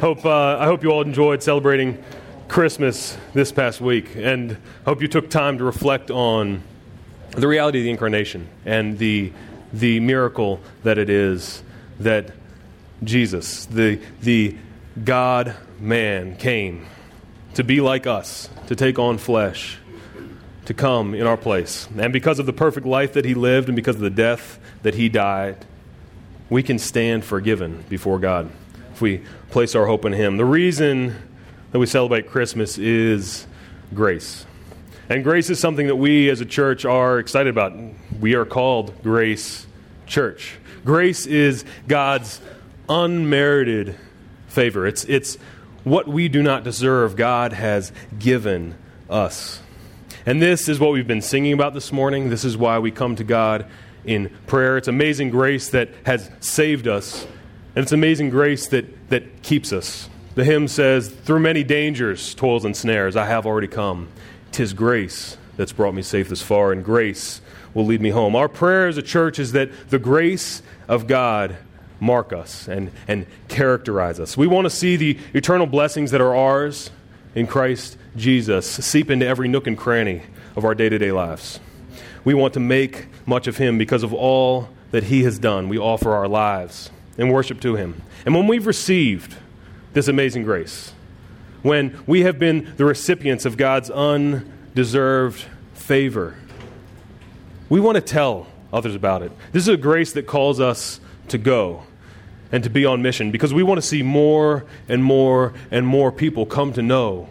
Hope, uh, I hope you all enjoyed celebrating Christmas this past week, and hope you took time to reflect on the reality of the incarnation and the, the miracle that it is that Jesus, the, the God man, came to be like us, to take on flesh, to come in our place. And because of the perfect life that he lived and because of the death that he died, we can stand forgiven before God we place our hope in Him. The reason that we celebrate Christmas is grace. And grace is something that we as a church are excited about. We are called Grace Church. Grace is God's unmerited favor. It's, it's what we do not deserve, God has given us. And this is what we've been singing about this morning. This is why we come to God in prayer. It's amazing grace that has saved us and it's amazing grace that, that keeps us. The hymn says, Through many dangers, toils, and snares, I have already come. Tis grace that's brought me safe this far, and grace will lead me home. Our prayer as a church is that the grace of God mark us and, and characterize us. We want to see the eternal blessings that are ours in Christ Jesus seep into every nook and cranny of our day to day lives. We want to make much of Him because of all that He has done. We offer our lives and worship to Him. And when we've received this amazing grace, when we have been the recipients of God's undeserved favor, we want to tell others about it. This is a grace that calls us to go and to be on mission because we want to see more and more and more people come to know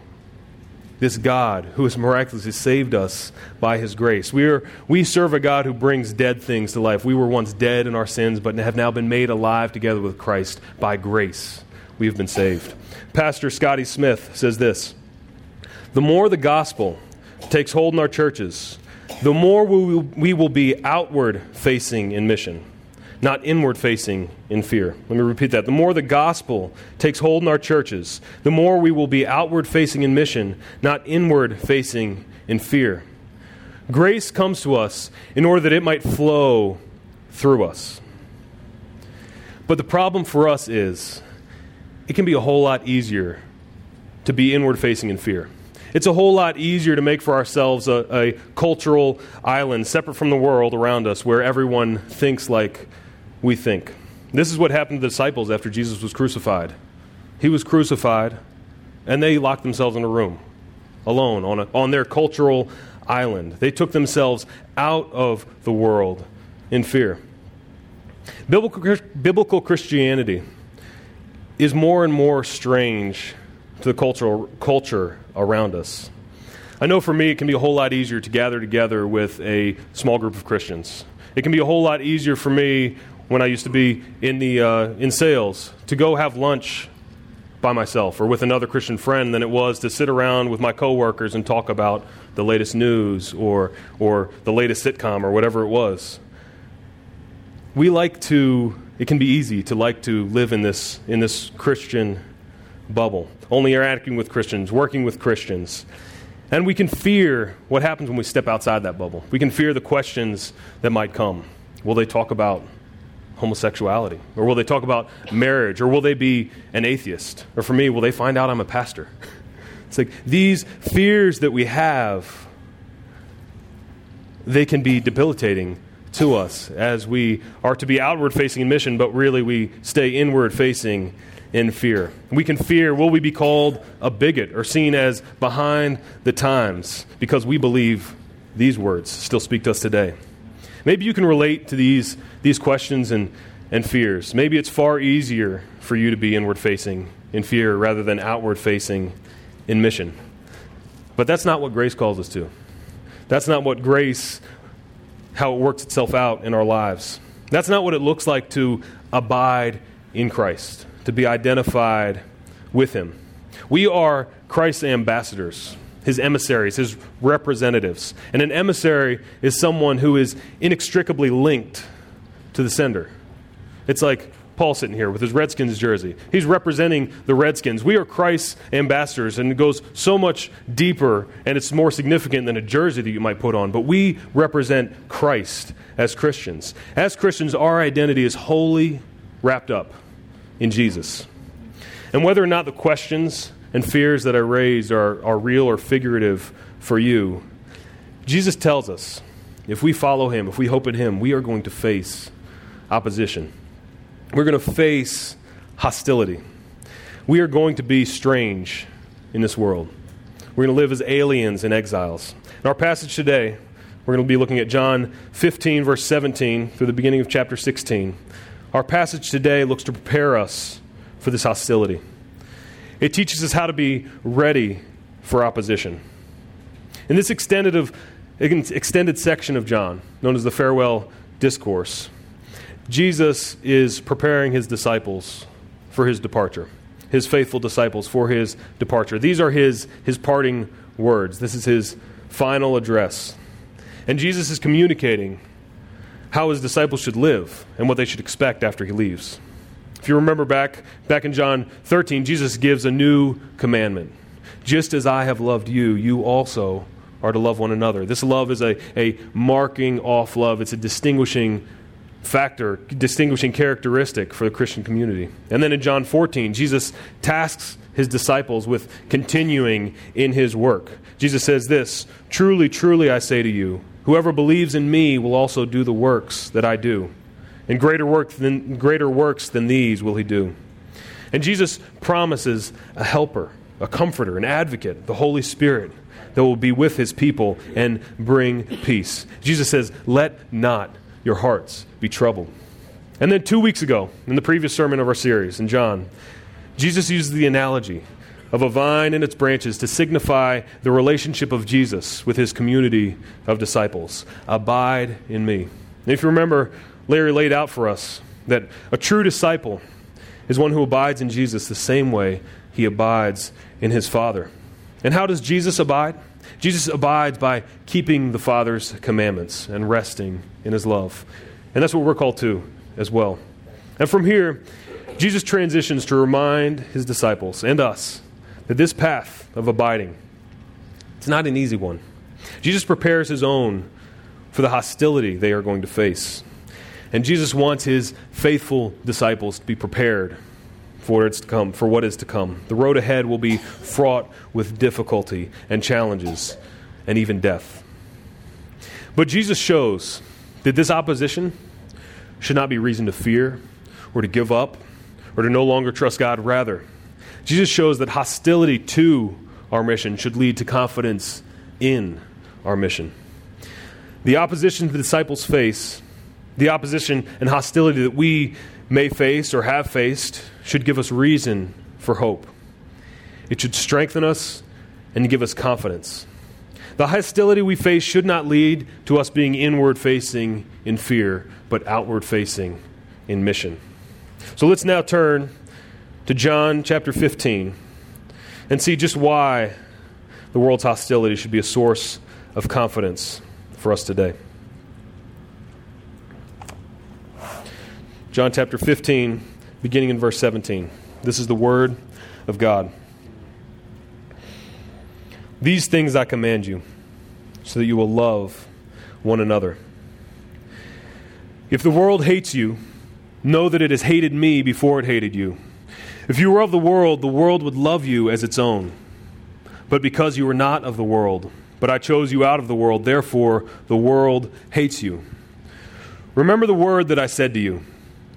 this God who has miraculously saved us by his grace. We, are, we serve a God who brings dead things to life. We were once dead in our sins, but have now been made alive together with Christ by grace. We have been saved. Pastor Scotty Smith says this The more the gospel takes hold in our churches, the more we will, we will be outward facing in mission not inward facing in fear. Let me repeat that. The more the gospel takes hold in our churches, the more we will be outward facing in mission, not inward facing in fear. Grace comes to us in order that it might flow through us. But the problem for us is it can be a whole lot easier to be inward facing in fear. It's a whole lot easier to make for ourselves a, a, cultural island separate from the world around us where everyone thinks like we think. This is what happened to the disciples after Jesus was crucified. He was crucified, and they locked themselves in a room alone on, a, on their cultural island. They took themselves out of the world in fear. Biblical, biblical Christianity is more and more strange to the cultural culture around us. I know for me, it can be a whole lot easier to gather together with a small group of Christians. It can be a whole lot easier for me when I used to be in, the, uh, in sales to go have lunch by myself or with another Christian friend than it was to sit around with my coworkers and talk about the latest news or, or the latest sitcom or whatever it was. We like to, it can be easy to like to live in this, in this Christian bubble, only interacting with Christians, working with Christians. And we can fear what happens when we step outside that bubble. We can fear the questions that might come. Will they talk about homosexuality? Or will they talk about marriage? Or will they be an atheist? Or for me, will they find out I'm a pastor? It's like these fears that we have, they can be debilitating to us as we are to be outward facing in mission, but really we stay inward facing in fear. We can fear will we be called a bigot or seen as behind the times because we believe these words still speak to us today. Maybe you can relate to these, these questions and, and fears. Maybe it's far easier for you to be inward facing in fear rather than outward facing in mission. But that's not what grace calls us to. That's not what grace, how it works itself out in our lives. That's not what it looks like to abide in Christ, to be identified with Him. We are Christ's ambassadors his emissaries, his representatives. And an emissary is someone who is inextricably linked to the sender. It's like Paul sitting here with his Redskins jersey. He's representing the Redskins. We are Christ's ambassadors, and it goes so much deeper and it's more significant than a jersey that you might put on. But we represent Christ as Christians. As Christians, our identity is wholly wrapped up in Jesus. And whether or not the questions and fears that I raised are, are real or figurative for you, Jesus tells us if we follow him, if we hope in him, we are going to face opposition. We're going to face hostility. We are going to be strange in this world. We're going to live as aliens and exiles. In our passage today, we're going to be looking at John 15, verse 17, through the beginning of chapter 16. Our passage today looks to prepare us for this hostility. It teaches us how to be ready for opposition. In this extended, of, extended section of John, known as the Farewell Discourse, Jesus is preparing his disciples for his departure, his faithful disciples for his departure. These are his, his parting words. This is his final address. And Jesus is communicating how his disciples should live and what they should expect after he leaves. If you remember back, back in John 13, Jesus gives a new commandment. Just as I have loved you, you also are to love one another. This love is a, a marking off love, it's a distinguishing factor, distinguishing characteristic for the Christian community. And then in John 14, Jesus tasks his disciples with continuing in his work. Jesus says this Truly, truly, I say to you, whoever believes in me will also do the works that I do. And greater, work than, greater works than these will he do. And Jesus promises a helper, a comforter, an advocate, the Holy Spirit that will be with his people and bring peace. Jesus says, Let not your hearts be troubled. And then two weeks ago, in the previous sermon of our series in John, Jesus used the analogy of a vine and its branches to signify the relationship of Jesus with his community of disciples. Abide in me. And if you remember, Larry laid out for us that a true disciple is one who abides in Jesus the same way he abides in his Father. And how does Jesus abide? Jesus abides by keeping the Father's commandments and resting in his love. And that's what we're called to as well. And from here, Jesus transitions to remind his disciples and us that this path of abiding it's not an easy one. Jesus prepares his own for the hostility they are going to face. And Jesus wants his faithful disciples to be prepared for what's to come, for what is to come. The road ahead will be fraught with difficulty and challenges and even death. But Jesus shows that this opposition should not be reason to fear or to give up or to no longer trust God. Rather, Jesus shows that hostility to our mission should lead to confidence in our mission. The opposition the disciples face, the opposition and hostility that we may face or have faced, should give us reason for hope. It should strengthen us and give us confidence. The hostility we face should not lead to us being inward facing in fear, but outward facing in mission. So let's now turn to John chapter 15 and see just why the world's hostility should be a source of confidence for us today. John chapter 15, beginning in verse 17. This is the word of God. These things I command you, so that you will love one another. If the world hates you, know that it has hated me before it hated you. If you were of the world, the world would love you as its own. But because you are not of the world, but I chose you out of the world, therefore the world hates you. Remember the word that I said to you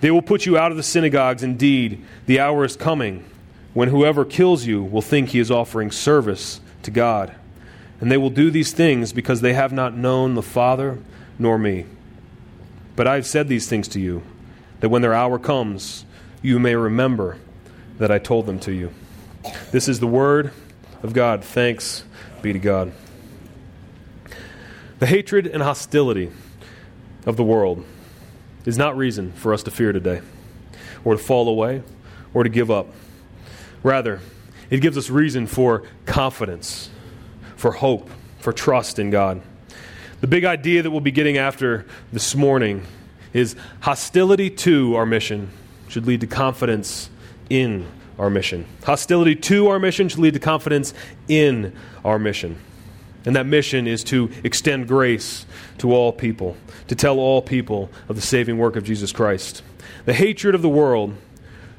They will put you out of the synagogues. Indeed, the hour is coming when whoever kills you will think he is offering service to God. And they will do these things because they have not known the Father nor me. But I have said these things to you, that when their hour comes, you may remember that I told them to you. This is the word of God. Thanks be to God. The hatred and hostility of the world is not reason for us to fear today, or to fall away, or to give up. Rather, it gives us reason for confidence, for hope, for trust in God. The big idea that we'll be getting after this morning is hostility to our mission should lead to confidence in our mission. Hostility to our mission should lead to confidence in our mission. And that mission is to extend grace to all people, to tell all people of the saving work of Jesus Christ. The hatred of the world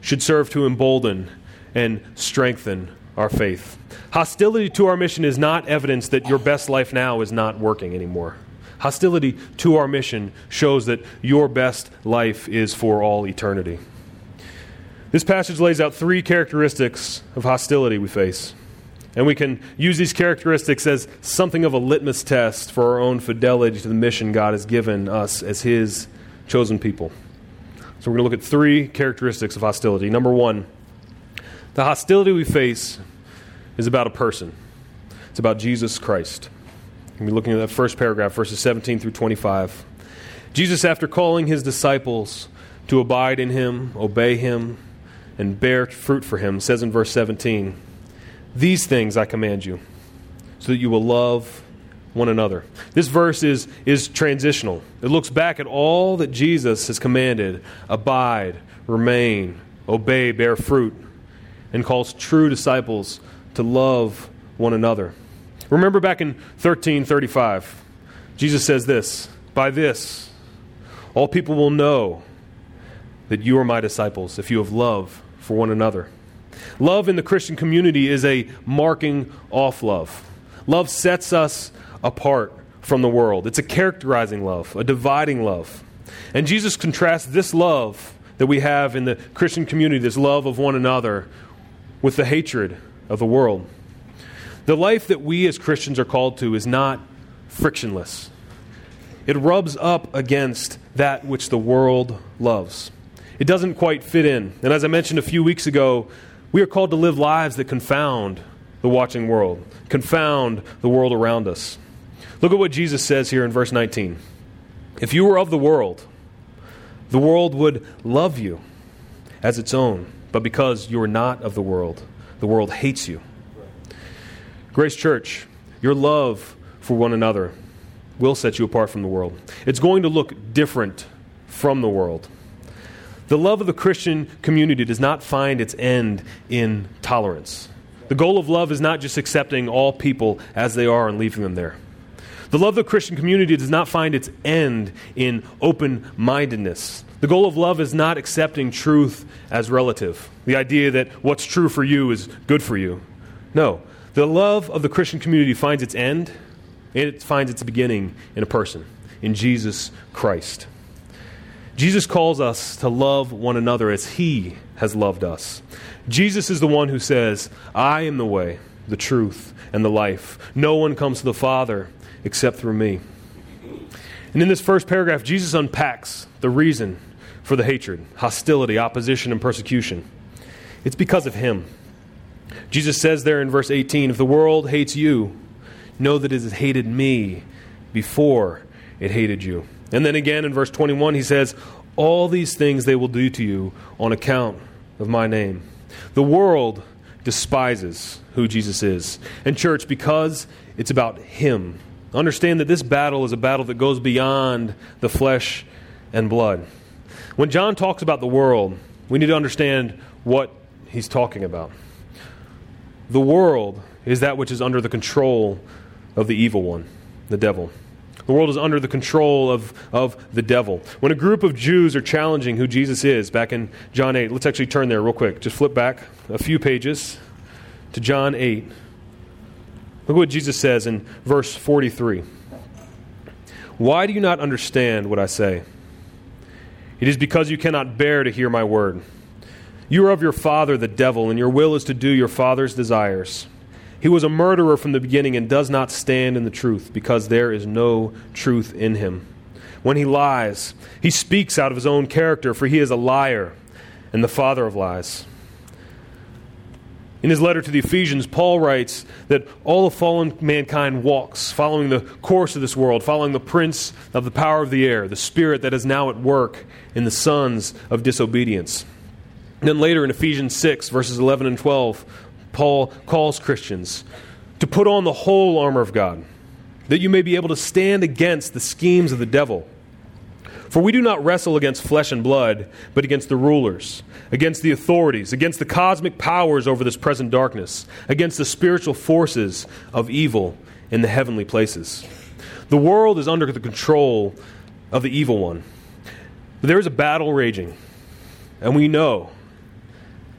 should serve to embolden and strengthen our faith. Hostility to our mission is not evidence that your best life now is not working anymore. Hostility to our mission shows that your best life is for all eternity. This passage lays out three characteristics of hostility we face. And we can use these characteristics as something of a litmus test for our own fidelity to the mission God has given us as His chosen people. So we're going to look at three characteristics of hostility. Number one, the hostility we face is about a person, it's about Jesus Christ. We'll be looking at that first paragraph, verses 17 through 25. Jesus, after calling his disciples to abide in him, obey him, and bear fruit for him, says in verse 17, These things I command you, so that you will love one another. This verse is, is transitional. It looks back at all that Jesus has commanded abide, remain, obey, bear fruit, and calls true disciples to love one another. Remember back in 1335, Jesus says this By this, all people will know that you are my disciples if you have love for one another. Love in the Christian community is a marking off love. Love sets us apart from the world. It's a characterizing love, a dividing love. And Jesus contrasts this love that we have in the Christian community, this love of one another, with the hatred of the world. The life that we as Christians are called to is not frictionless. It rubs up against that which the world loves. It doesn't quite fit in. And as I mentioned a few weeks ago, we are called to live lives that confound the watching world, confound the world around us. Look at what Jesus says here in verse 19. If you were of the world, the world would love you as its own. But because you are not of the world, the world hates you. Grace Church, your love for one another will set you apart from the world. It's going to look different from the world. The love of the Christian community does not find its end in tolerance. The goal of love is not just accepting all people as they are and leaving them there. The love of the Christian community does not find its end in open mindedness. The goal of love is not accepting truth as relative, the idea that what's true for you is good for you. No, the love of the Christian community finds its end, and it finds its beginning in a person, in Jesus Christ. Jesus calls us to love one another as he has loved us. Jesus is the one who says, I am the way, the truth, and the life. No one comes to the Father except through me. And in this first paragraph, Jesus unpacks the reason for the hatred, hostility, opposition, and persecution. It's because of him. Jesus says there in verse 18 If the world hates you, know that it has hated me before it hated you. And then again in verse 21, he says, All these things they will do to you on account of my name. The world despises who Jesus is. And, church, because it's about him, understand that this battle is a battle that goes beyond the flesh and blood. When John talks about the world, we need to understand what he's talking about. The world is that which is under the control of the evil one, the devil. The world is under the control of, of the devil. When a group of Jews are challenging who Jesus is, back in John 8, let's actually turn there real quick. Just flip back a few pages to John 8. Look what Jesus says in verse 43. Why do you not understand what I say? It is because you cannot bear to hear my word. You are of your father, the devil, and your will is to do your father's desires. He was a murderer from the beginning and does not stand in the truth, because there is no truth in him. When he lies, he speaks out of his own character, for he is a liar and the father of lies. In his letter to the Ephesians, Paul writes that all of fallen mankind walks following the course of this world, following the prince of the power of the air, the spirit that is now at work in the sons of disobedience. And then later in Ephesians 6, verses 11 and 12, Paul calls Christians to put on the whole armor of God, that you may be able to stand against the schemes of the devil. For we do not wrestle against flesh and blood, but against the rulers, against the authorities, against the cosmic powers over this present darkness, against the spiritual forces of evil in the heavenly places. The world is under the control of the evil one. But there is a battle raging, and we know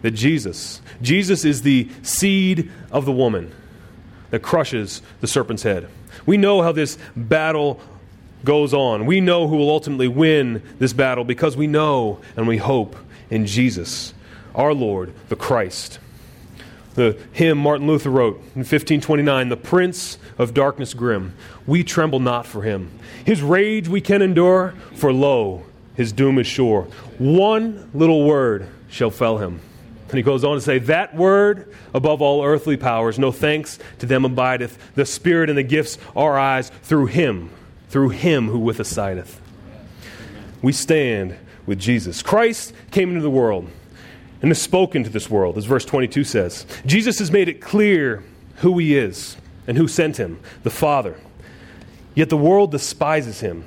that Jesus, Jesus is the seed of the woman that crushes the serpent's head. We know how this battle goes on. We know who will ultimately win this battle because we know and we hope in Jesus, our Lord, the Christ. The hymn Martin Luther wrote in 1529 The Prince of Darkness Grim, we tremble not for him. His rage we can endure, for lo, his doom is sure. One little word shall fell him. And he goes on to say, That word above all earthly powers, no thanks to them abideth. The Spirit and the gifts our eyes through him, through him who with us sideth. We stand with Jesus. Christ came into the world and has spoken to this world, as verse 22 says. Jesus has made it clear who he is and who sent him, the Father. Yet the world despises him.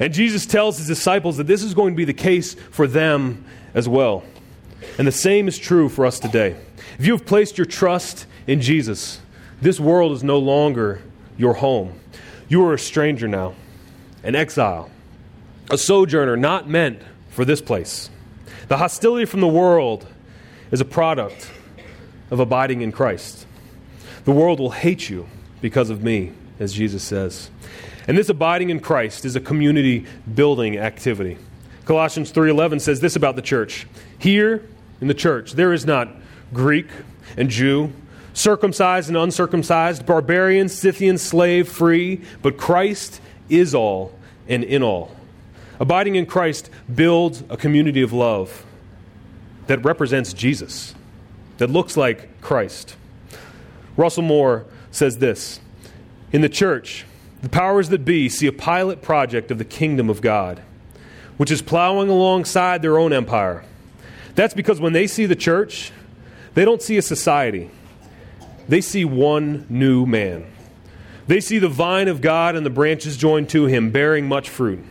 And Jesus tells his disciples that this is going to be the case for them as well. And the same is true for us today. If you have placed your trust in Jesus, this world is no longer your home. You are a stranger now, an exile, a sojourner not meant for this place. The hostility from the world is a product of abiding in Christ. The world will hate you because of me, as Jesus says. And this abiding in Christ is a community building activity. Colossians 3:11 says this about the church. Here in the church. There is not Greek and Jew, circumcised and uncircumcised, barbarian, Scythian, slave, free, but Christ is all and in all. Abiding in Christ builds a community of love that represents Jesus, that looks like Christ. Russell Moore says this In the church, the powers that be see a pilot project of the kingdom of God, which is plowing alongside their own empire that's because when they see the church, they don't see a society, they see one new man. They see the vine of God and the branches joined to him, bearing much fruit.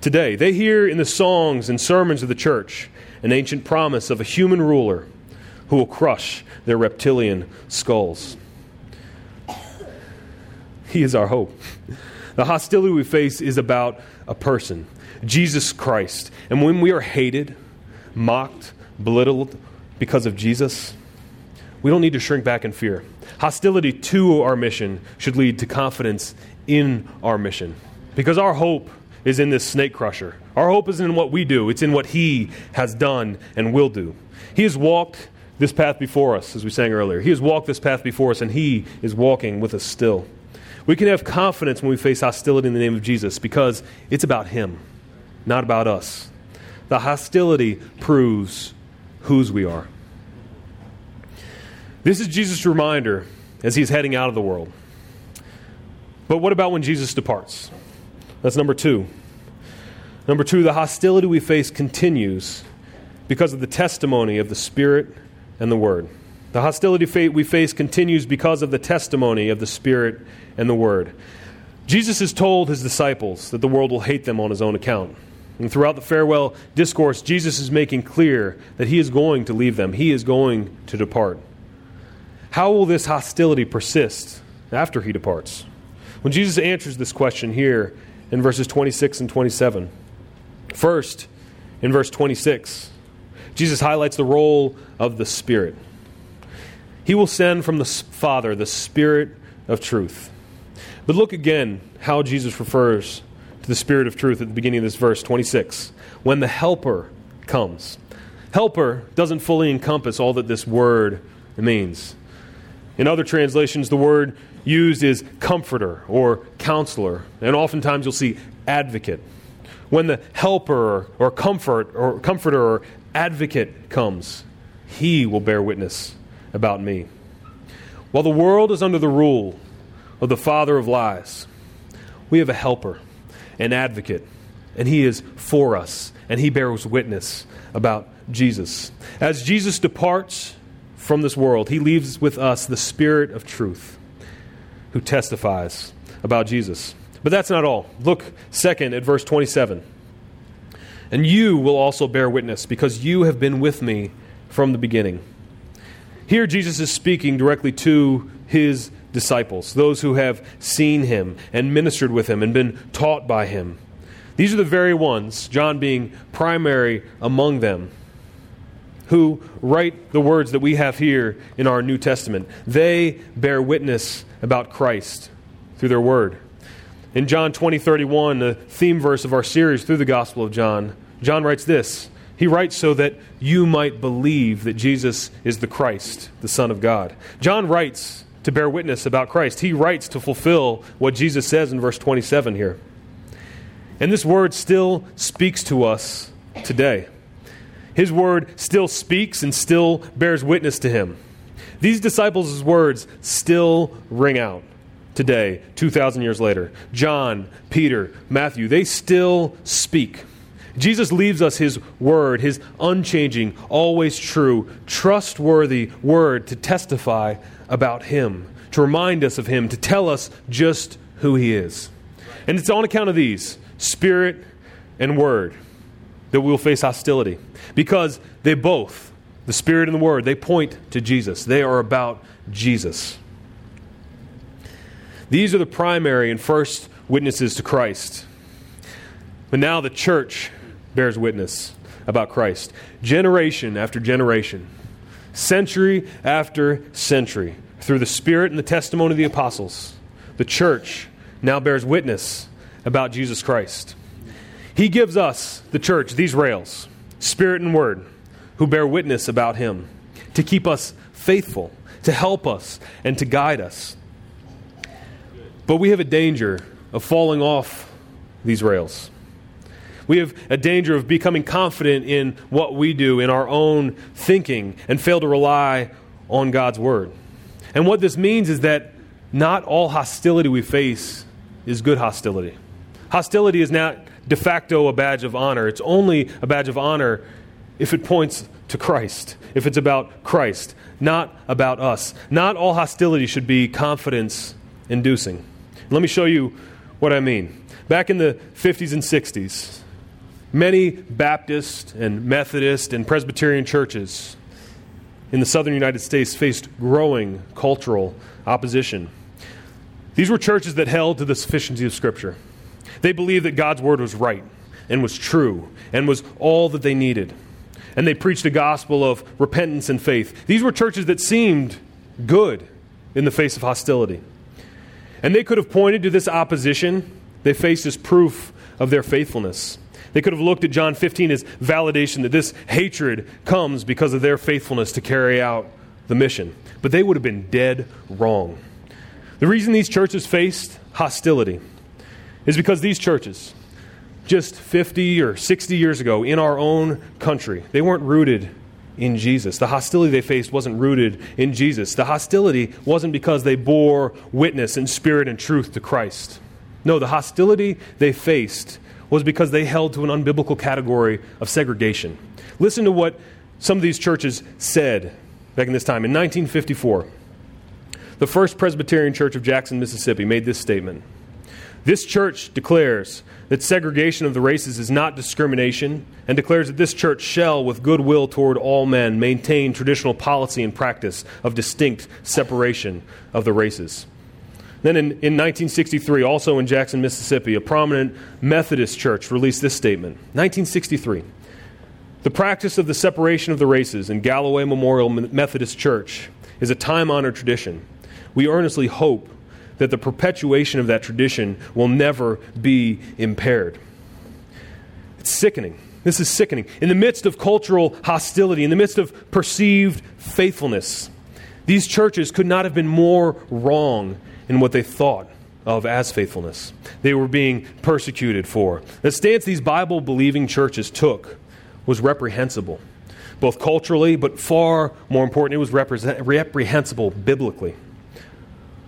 Today, they hear in the songs and sermons of the church an ancient promise of a human ruler who will crush their reptilian skulls. He is our hope. The hostility we face is about a person, Jesus Christ. And when we are hated, mocked, belittled because of Jesus, we don't need to shrink back in fear. Hostility to our mission should lead to confidence in our mission because our hope is in this snake crusher. Our hope isn't in what we do, it's in what he has done and will do. He has walked this path before us, as we sang earlier. He has walked this path before us, and he is walking with us still. We can have confidence when we face hostility in the name of Jesus because it's about him, not about us. The hostility proves whose we are. This is Jesus' reminder as he's heading out of the world. But what about when Jesus departs? That's number two. Number two, the hostility we face continues because of the testimony of the Spirit and the Word. The hostility we face continues because of the testimony of the Spirit and the Word. Jesus has told his disciples that the world will hate them on his own account. And throughout the farewell discourse, Jesus is making clear that he is going to leave them, he is going to depart. How will this hostility persist after he departs? When Jesus answers this question here in verses 26 and 27, first, in verse 26, Jesus highlights the role of the Spirit. He will send from the Father the Spirit of truth. But look again how Jesus refers to the Spirit of truth at the beginning of this verse 26. When the Helper comes. Helper doesn't fully encompass all that this word means. In other translations, the word used is comforter or counselor, and oftentimes you'll see advocate. When the helper or comfort or comforter or advocate comes, he will bear witness about me. While the world is under the rule of the father of lies, we have a helper, an advocate, and he is for us, and he bears witness about Jesus. As Jesus departs from this world, he leaves with us the Spirit of truth who testifies about Jesus. But that's not all. Look second at verse 27. And you will also bear witness because you have been with me from the beginning. Here, Jesus is speaking directly to his disciples, those who have seen him and ministered with him and been taught by him. These are the very ones, John being primary among them, who write the words that we have here in our New Testament. They bear witness about Christ through their word. In John 20, 31, the theme verse of our series through the Gospel of John, John writes this. He writes so that you might believe that Jesus is the Christ, the Son of God. John writes to bear witness about Christ. He writes to fulfill what Jesus says in verse 27 here. And this word still speaks to us today. His word still speaks and still bears witness to him. These disciples' words still ring out today, 2,000 years later. John, Peter, Matthew, they still speak. Jesus leaves us his word, his unchanging, always true, trustworthy word to testify about him, to remind us of him, to tell us just who he is. And it's on account of these spirit and word that we will face hostility because they both, the Spirit and the Word, they point to Jesus. They are about Jesus. These are the primary and first witnesses to Christ. But now the church bears witness about Christ. Generation after generation, century after century, through the Spirit and the testimony of the apostles, the church now bears witness about Jesus Christ. He gives us, the church, these rails Spirit and Word, who bear witness about Him, to keep us faithful, to help us, and to guide us. But we have a danger of falling off these rails. We have a danger of becoming confident in what we do, in our own thinking, and fail to rely on God's Word. And what this means is that not all hostility we face is good hostility. Hostility is not de facto a badge of honor. It's only a badge of honor if it points to Christ, if it's about Christ, not about us. Not all hostility should be confidence inducing. Let me show you what I mean. Back in the 50s and 60s, many Baptist and Methodist and Presbyterian churches in the southern United States faced growing cultural opposition. These were churches that held to the sufficiency of Scripture. They believed that God's word was right and was true and was all that they needed. And they preached a gospel of repentance and faith. These were churches that seemed good in the face of hostility. And they could have pointed to this opposition they faced as proof of their faithfulness. They could have looked at John 15 as validation that this hatred comes because of their faithfulness to carry out the mission. But they would have been dead wrong. The reason these churches faced hostility is because these churches, just 50 or 60 years ago in our own country, they weren't rooted in Jesus. The hostility they faced wasn't rooted in Jesus. The hostility wasn't because they bore witness in spirit and truth to Christ. No, the hostility they faced was because they held to an unbiblical category of segregation. Listen to what some of these churches said back in this time. In 1954, the First Presbyterian Church of Jackson, Mississippi made this statement this church declares that segregation of the races is not discrimination and declares that this church shall, with goodwill toward all men, maintain traditional policy and practice of distinct separation of the races. Then in, in 1963, also in Jackson, Mississippi, a prominent Methodist church released this statement 1963. The practice of the separation of the races in Galloway Memorial Methodist Church is a time honored tradition. We earnestly hope that the perpetuation of that tradition will never be impaired. It's sickening. This is sickening. In the midst of cultural hostility, in the midst of perceived faithfulness, These churches could not have been more wrong in what they thought of as faithfulness. They were being persecuted for. The stance these Bible believing churches took was reprehensible, both culturally, but far more important, it was reprehensible biblically.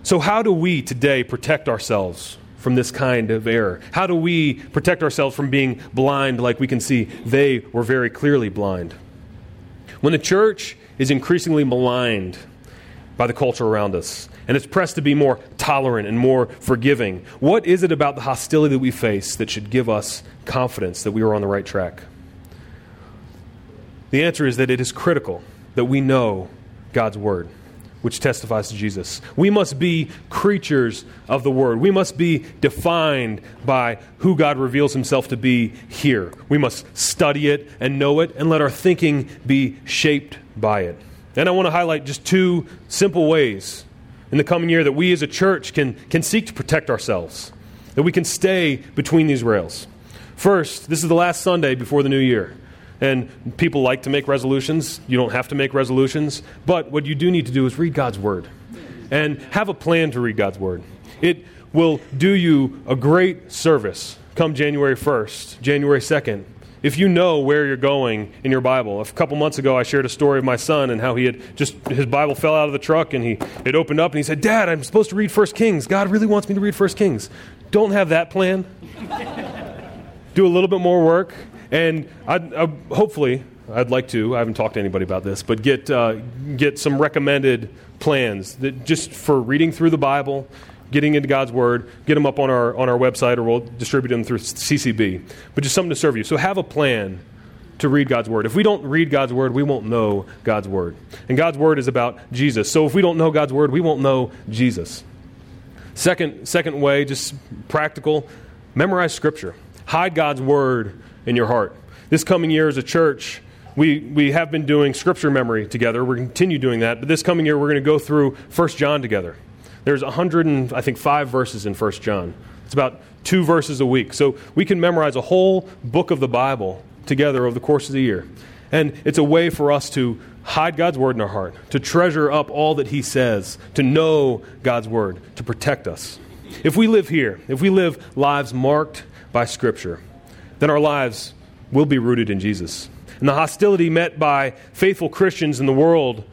So, how do we today protect ourselves from this kind of error? How do we protect ourselves from being blind like we can see they were very clearly blind? When the church is increasingly maligned by the culture around us, and it's pressed to be more tolerant and more forgiving. What is it about the hostility that we face that should give us confidence that we are on the right track? The answer is that it is critical that we know God's Word, which testifies to Jesus. We must be creatures of the Word. We must be defined by who God reveals Himself to be here. We must study it and know it and let our thinking be shaped by it. And I want to highlight just two simple ways in the coming year that we as a church can, can seek to protect ourselves, that we can stay between these rails. First, this is the last Sunday before the new year. And people like to make resolutions. You don't have to make resolutions. But what you do need to do is read God's Word and have a plan to read God's Word. It will do you a great service come January 1st, January 2nd, if you know where you're going in your Bible. A couple months ago, I shared a story of my son and how he had just, his Bible fell out of the truck and he, it opened up and he said, Dad, I'm supposed to read First Kings. God really wants me to read First Kings. Don't have that plan. Do a little bit more work. And I'd, I, hopefully, I'd like to, I haven't talked to anybody about this, but get, uh, get some recommended plans that just for reading through the Bible getting into God's Word, get them up on our, on our website, or we'll distribute them through CCB. But just something to serve you. So have a plan to read God's Word. If we don't read God's Word, we won't know God's Word. And God's Word is about Jesus. So if we don't know God's Word, we won't know Jesus. Second, second way, just practical, memorize Scripture. Hide God's Word in your heart. This coming year as a church, we, we have been doing Scripture memory together. We're continue doing that. But this coming year, we're going to go through 1 John together. There's 100 and I think 5 verses in 1 John. It's about 2 verses a week. So we can memorize a whole book of the Bible together over the course of the year. And it's a way for us to hide God's word in our heart, to treasure up all that he says, to know God's word, to protect us. If we live here, if we live lives marked by scripture, then our lives will be rooted in Jesus. And the hostility met by faithful Christians in the world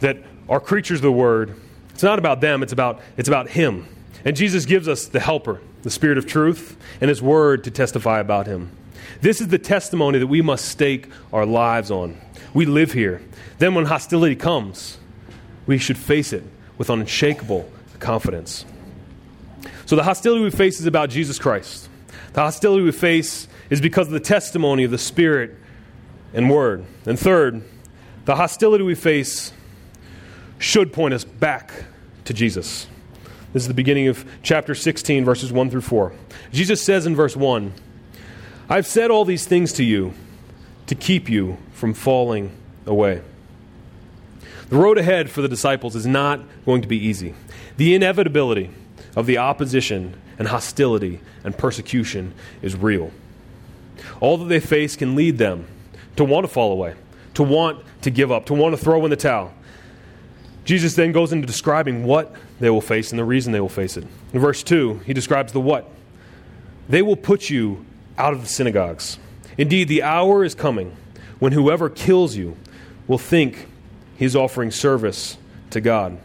that are creatures of the word it's not about them, it's about, it's about Him. And Jesus gives us the helper, the Spirit of truth, and His Word to testify about Him. This is the testimony that we must stake our lives on. We live here. Then, when hostility comes, we should face it with unshakable confidence. So, the hostility we face is about Jesus Christ. The hostility we face is because of the testimony of the Spirit and Word. And third, the hostility we face should point us back to Jesus. This is the beginning of chapter 16, verses 1 through 4. Jesus says in verse 1 I've said all these things to you to keep you from falling away. The road ahead for the disciples is not going to be easy. The inevitability of the opposition and hostility and persecution is real. All that they face can lead them to want to fall away, to want to give up, to want to throw in the towel. Jesus then goes into describing what they will face and the reason they will face it. In verse 2, he describes the what. They will put you out of the synagogues. Indeed, the hour is coming when whoever kills you will think he's offering service to God.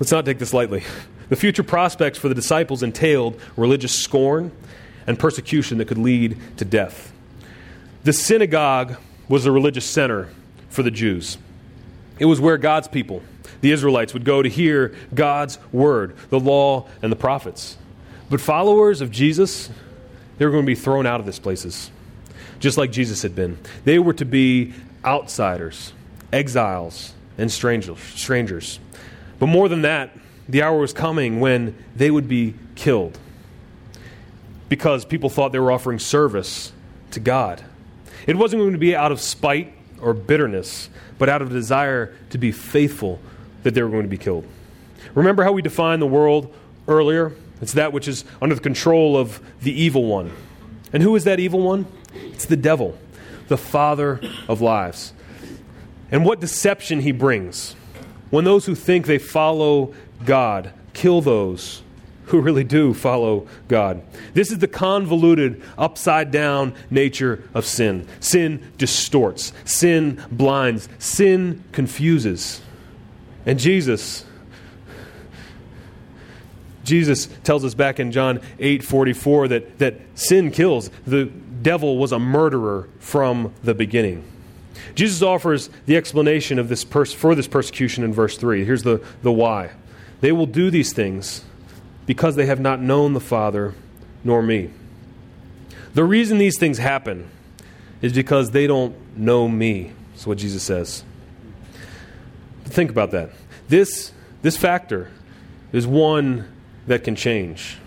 Let's not take this lightly. The future prospects for the disciples entailed religious scorn and persecution that could lead to death. The synagogue was the religious center for the Jews. It was where God's people, the Israelites, would go to hear God's word, the law, and the prophets. But followers of Jesus, they were going to be thrown out of these places, just like Jesus had been. They were to be outsiders, exiles, and strangers. But more than that, the hour was coming when they would be killed because people thought they were offering service to God. It wasn't going to be out of spite or bitterness, but out of a desire to be faithful that they were going to be killed. Remember how we defined the world earlier? It's that which is under the control of the evil one. And who is that evil one? It's the devil, the father of lies. And what deception he brings. when those who think they follow God kill those who really do follow God. This is the convoluted, upside down nature of sin. Sin distorts, sin blinds, sin confuses. And Jesus, Jesus tells us back in John 8 44 that, that sin kills. The devil was a murderer from the beginning. Jesus offers the explanation of this pers- for this persecution in verse 3. Here's the, the why. They will do these things because they have not known the Father nor me. The reason these things happen is because they don't know me. That's what Jesus says. Think about that. This, this factor is one that can change.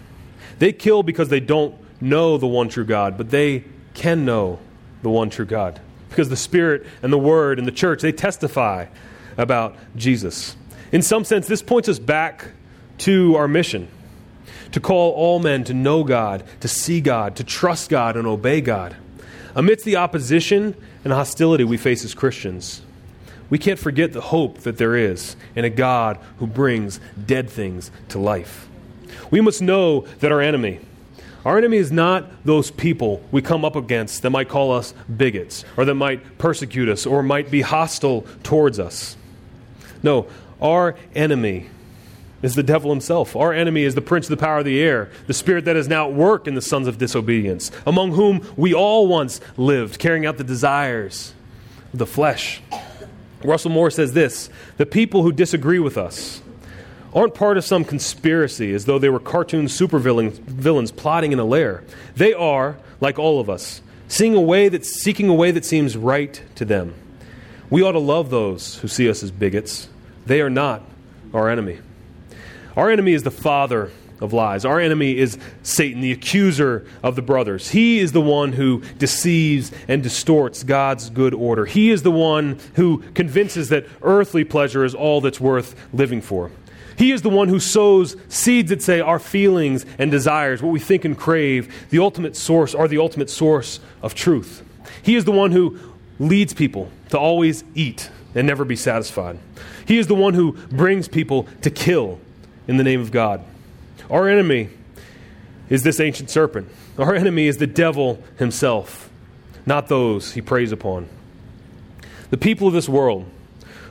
They kill because they don't know the one true God, but they can know the one true God. Because the Spirit and the Word and the church, they testify about Jesus. In some sense, this points us back to our mission to call all men to know God, to see God, to trust God, and obey God. Amidst the opposition and hostility we face as Christians, we can't forget the hope that there is in a God who brings dead things to life. We must know that our enemy, our enemy is not those people we come up against that might call us bigots or that might persecute us or might be hostile towards us. No, our enemy is the devil himself. Our enemy is the prince of the power of the air, the spirit that is now at work in the sons of disobedience, among whom we all once lived, carrying out the desires of the flesh. Russell Moore says this The people who disagree with us aren't part of some conspiracy as though they were cartoon supervillains villains plotting in a lair. They are, like all of us, seeing a way that, seeking a way that seems right to them. We ought to love those who see us as bigots. They are not our enemy. Our enemy is the father of lies. Our enemy is Satan, the accuser of the brothers. He is the one who deceives and distorts God's good order. He is the one who convinces that earthly pleasure is all that's worth living for. He is the one who sows seeds that say our feelings and desires, what we think and crave, the ultimate source are the ultimate source of truth. He is the one who leads people to always eat and never be satisfied. He is the one who brings people to kill in the name of God. Our enemy is this ancient serpent. Our enemy is the devil himself, not those he preys upon. The people of this world,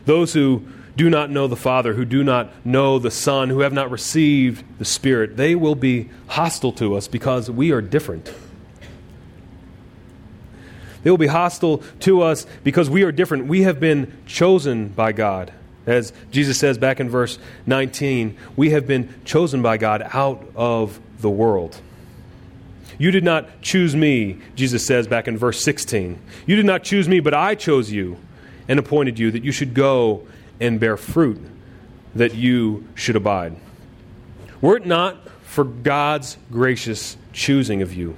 those who do not know the Father, who do not know the Son, who have not received the Spirit, they will be hostile to us because we are different. They will be hostile to us because we are different. We have been chosen by God. As Jesus says back in verse 19, we have been chosen by God out of the world. You did not choose me, Jesus says back in verse 16. You did not choose me, but I chose you and appointed you that you should go and bear fruit, that you should abide. Were it not for God's gracious choosing of you,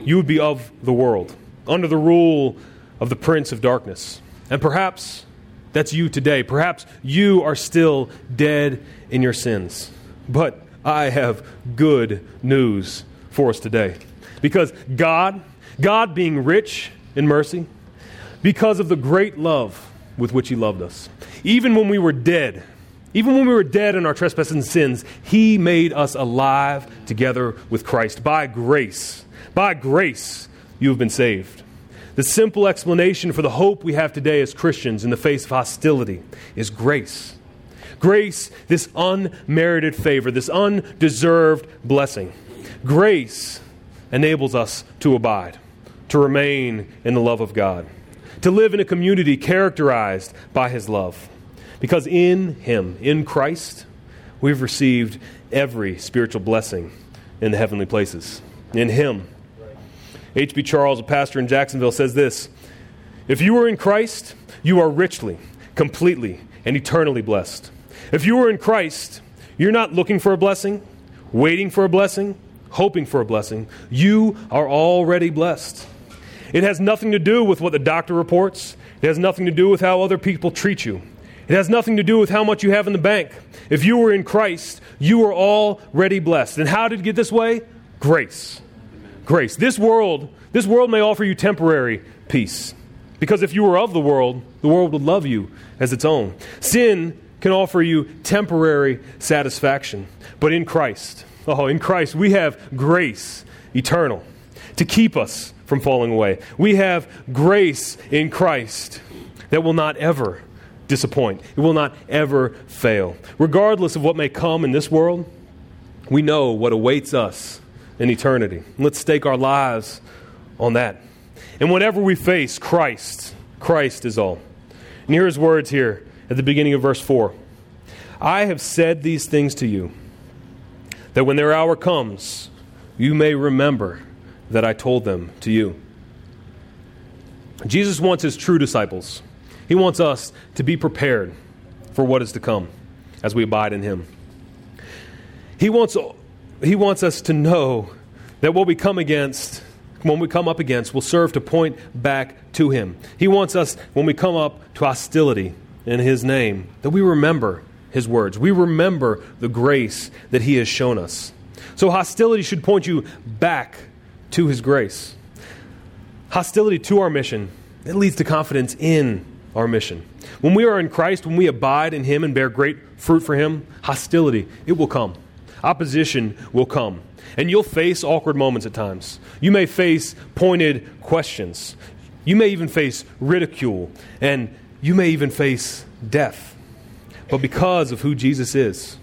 you would be of the world, under the rule of the prince of darkness. And perhaps that's you today. Perhaps you are still dead in your sins. But I have good news for us today. Because God, God being rich in mercy, because of the great love with which He loved us, even when we were dead, even when we were dead in our trespasses and sins, He made us alive together with Christ. By grace, by grace, you have been saved. The simple explanation for the hope we have today as Christians in the face of hostility is grace. Grace, this unmerited favor, this undeserved blessing. Grace enables us to abide, to remain in the love of God, to live in a community characterized by His love. Because in Him, in Christ, we've received every spiritual blessing in the heavenly places. In Him, H.B. Charles, a pastor in Jacksonville, says this If you are in Christ, you are richly, completely, and eternally blessed. If you are in Christ, you're not looking for a blessing, waiting for a blessing, hoping for a blessing. You are already blessed. It has nothing to do with what the doctor reports, it has nothing to do with how other people treat you. It has nothing to do with how much you have in the bank. If you were in Christ, you are already blessed. And how did it get this way? Grace grace. This world, this world may offer you temporary peace. Because if you were of the world, the world would love you as its own. Sin can offer you temporary satisfaction. But in Christ, oh, in Christ, we have grace eternal to keep us from falling away. We have grace in Christ that will not ever disappoint, it will not ever fail. Regardless of what may come in this world, we know what awaits us in eternity. Let's stake our lives on that. And whatever we face, Christ, Christ is all. And his words here at the beginning of verse 4 I have said these things to you, that when their hour comes, you may remember that I told them to you. Jesus wants his true disciples, he wants us to be prepared for what is to come as we abide in him. He wants, he wants us to know that what we come against, when we come up against, will serve to point back to him. He wants us, when we come up to hostility in his name, that we remember his words. We remember the grace that he has shown us. So hostility should point you back to his grace. Hostility to our mission, it leads to confidence in our mission. When we are in Christ, when we abide in him and bear great fruit for him, hostility, it will come. Opposition will come. And you'll face awkward moments at times. You may face pointed questions. You may even face ridicule. And you may even face death. But because of who Jesus is,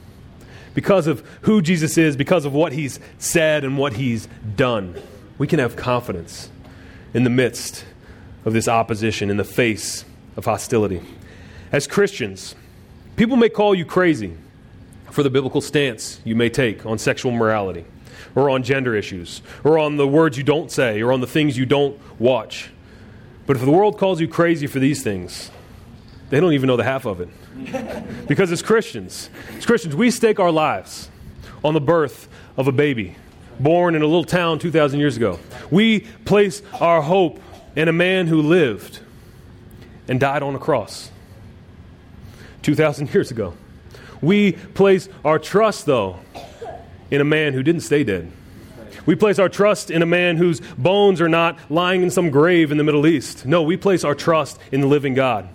because of who Jesus is, because of what he's said and what he's done, we can have confidence in the midst of this opposition, in the face of hostility. As Christians, people may call you crazy for the biblical stance you may take on sexual morality, or on gender issues, or on the words you don't say, or on the things you don't watch. But if the world calls you crazy for these things, they don't even know the half of it. because as Christians, as Christians, we stake our lives on the birth of a baby born in a little town 2,000 years ago. We place our hope in a man who lived and died on a cross 2,000 years ago. We place our trust, though, in a man who didn't stay dead. We place our trust in a man whose bones are not lying in some grave in the Middle East. No, we place our trust in the living God.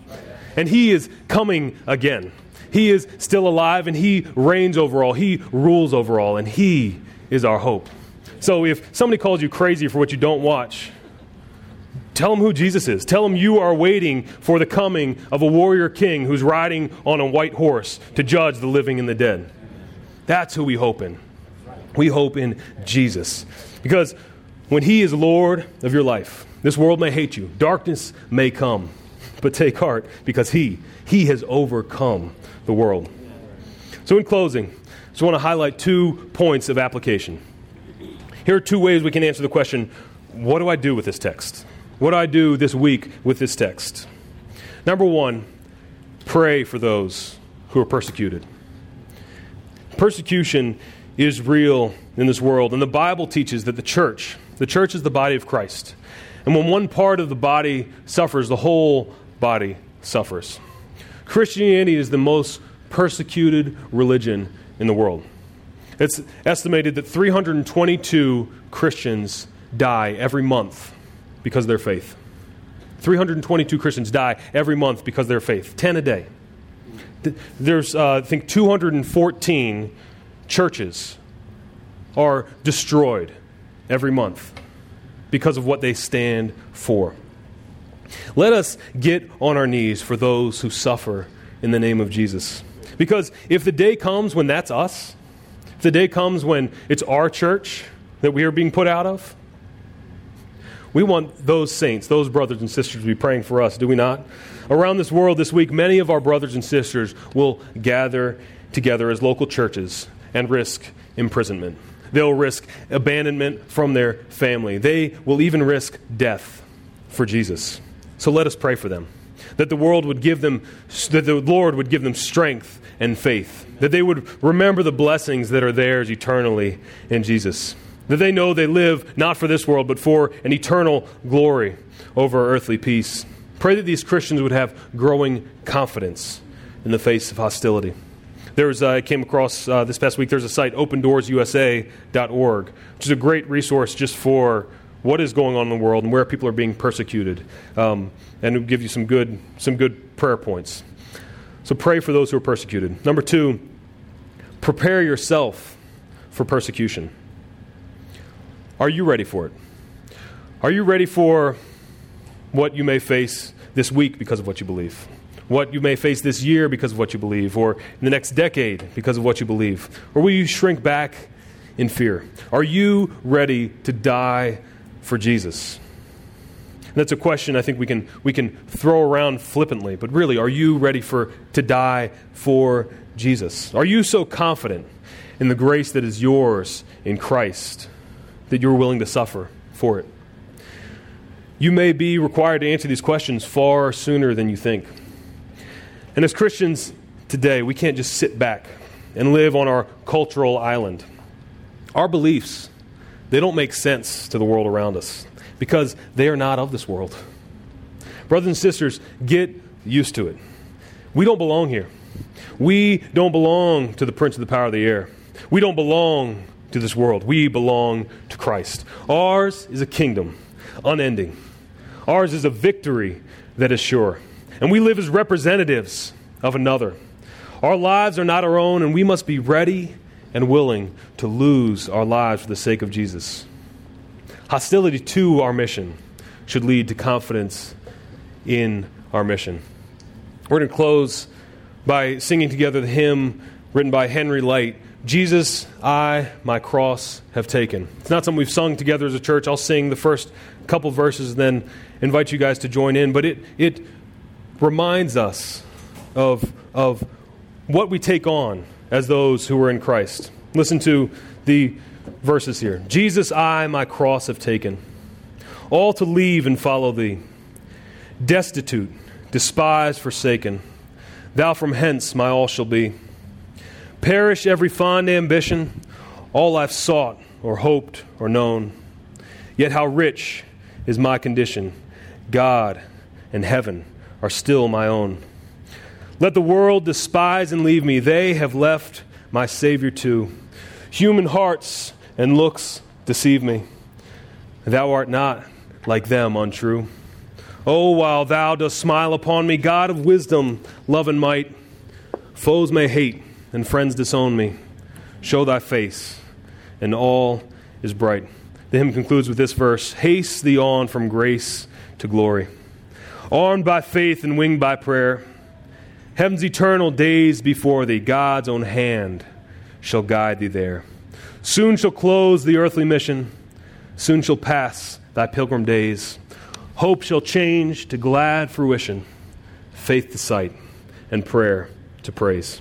And He is coming again. He is still alive and He reigns over all. He rules over all. And He is our hope. So if somebody calls you crazy for what you don't watch, tell them who Jesus is. Tell them you are waiting for the coming of a warrior king who's riding on a white horse to judge the living and the dead. That's who we hope in. We hope in Jesus. Because when He is Lord of your life, this world may hate you, darkness may come, but take heart because He, He has overcome the world. So, in closing, I just want to highlight two points of application. Here are two ways we can answer the question what do I do with this text? What I do this week with this text? Number one, pray for those who are persecuted. Persecution is real in this world, and the Bible teaches that the church, the church is the body of Christ. And when one part of the body suffers, the whole body suffers. Christianity is the most persecuted religion in the world. It's estimated that 322 Christians die every month because of their faith. 322 Christians die every month because of their faith, 10 a day. There's, uh, I think, 214 churches are destroyed every month because of what they stand for. Let us get on our knees for those who suffer in the name of Jesus. Because if the day comes when that's us, if the day comes when it's our church that we are being put out of, we want those saints, those brothers and sisters to be praying for us, do we not? Around this world this week, many of our brothers and sisters will gather together as local churches and risk imprisonment. They'll risk abandonment from their family. They will even risk death for Jesus. So let us pray for them. That the world would give them, that the Lord would give them strength and faith, that they would remember the blessings that are theirs eternally in Jesus, that they know they live not for this world, but for an eternal glory over earthly peace. Pray that these Christians would have growing confidence in the face of hostility. There was, uh, I came across uh, this past week, there's a site, opendoorsusa.org, which is a great resource just for what is going on in the world and where people are being persecuted, um, and it'll give you some good, some good prayer points. So pray for those who are persecuted. Number two, prepare yourself for persecution. Are you ready for it? Are you ready for what you may face this week because of what you believe? What you may face this year because of what you believe, or in the next decade because of what you believe? Or will you shrink back in fear? Are you ready to die for Jesus? that's a question I think we can, we can throw around flippantly, but really, are you ready for, to die for Jesus? Are you so confident in the grace that is yours in Christ that you're willing to suffer for it? You may be required to answer these questions far sooner than you think. And as Christians today, we can't just sit back and live on our cultural island. Our beliefs, they don't make sense to the world around us because they are not of this world. Brothers and sisters, get used to it. We don't belong here. We don't belong to the prince of the power of the air. We don't belong to this world. We belong to Christ. Ours is a kingdom, unending. Ours is a victory that is sure. And we live as representatives of another. Our lives are not our own, and we must be ready and willing to lose our lives for the sake of Jesus. Hostility to our mission should lead to confidence in our mission. We're going to close by singing together the hymn written by Henry Lyte Jesus, I, my cross, have taken. It's not something we've sung together as a church. I'll sing the first couple verses and then invite you guys to join in. But it, it reminds us of, of what we take on as those who are in Christ. Listen to the verses here Jesus, I my cross have taken, all to leave and follow thee. Destitute, despised, forsaken, thou from hence my all shall be. Perish every fond ambition, all I've sought or hoped or known. Yet how rich is my condition. God and heaven are still my own. Let the world despise and leave me. They have left my Savior too. Human hearts and looks deceive me. Thou art not like them untrue. Oh, while thou dost smile upon me, God of wisdom, love, and might, foes may hate and friends disown me. Show thy face, and all is bright. The hymn concludes with this verse Haste thee on from grace to glory. Armed by faith and winged by prayer, heaven's eternal days before thee, God's own hand shall guide thee there. Soon shall close the earthly mission, soon shall pass thy pilgrim days. Hope shall change to glad fruition, faith to sight, and prayer to praise.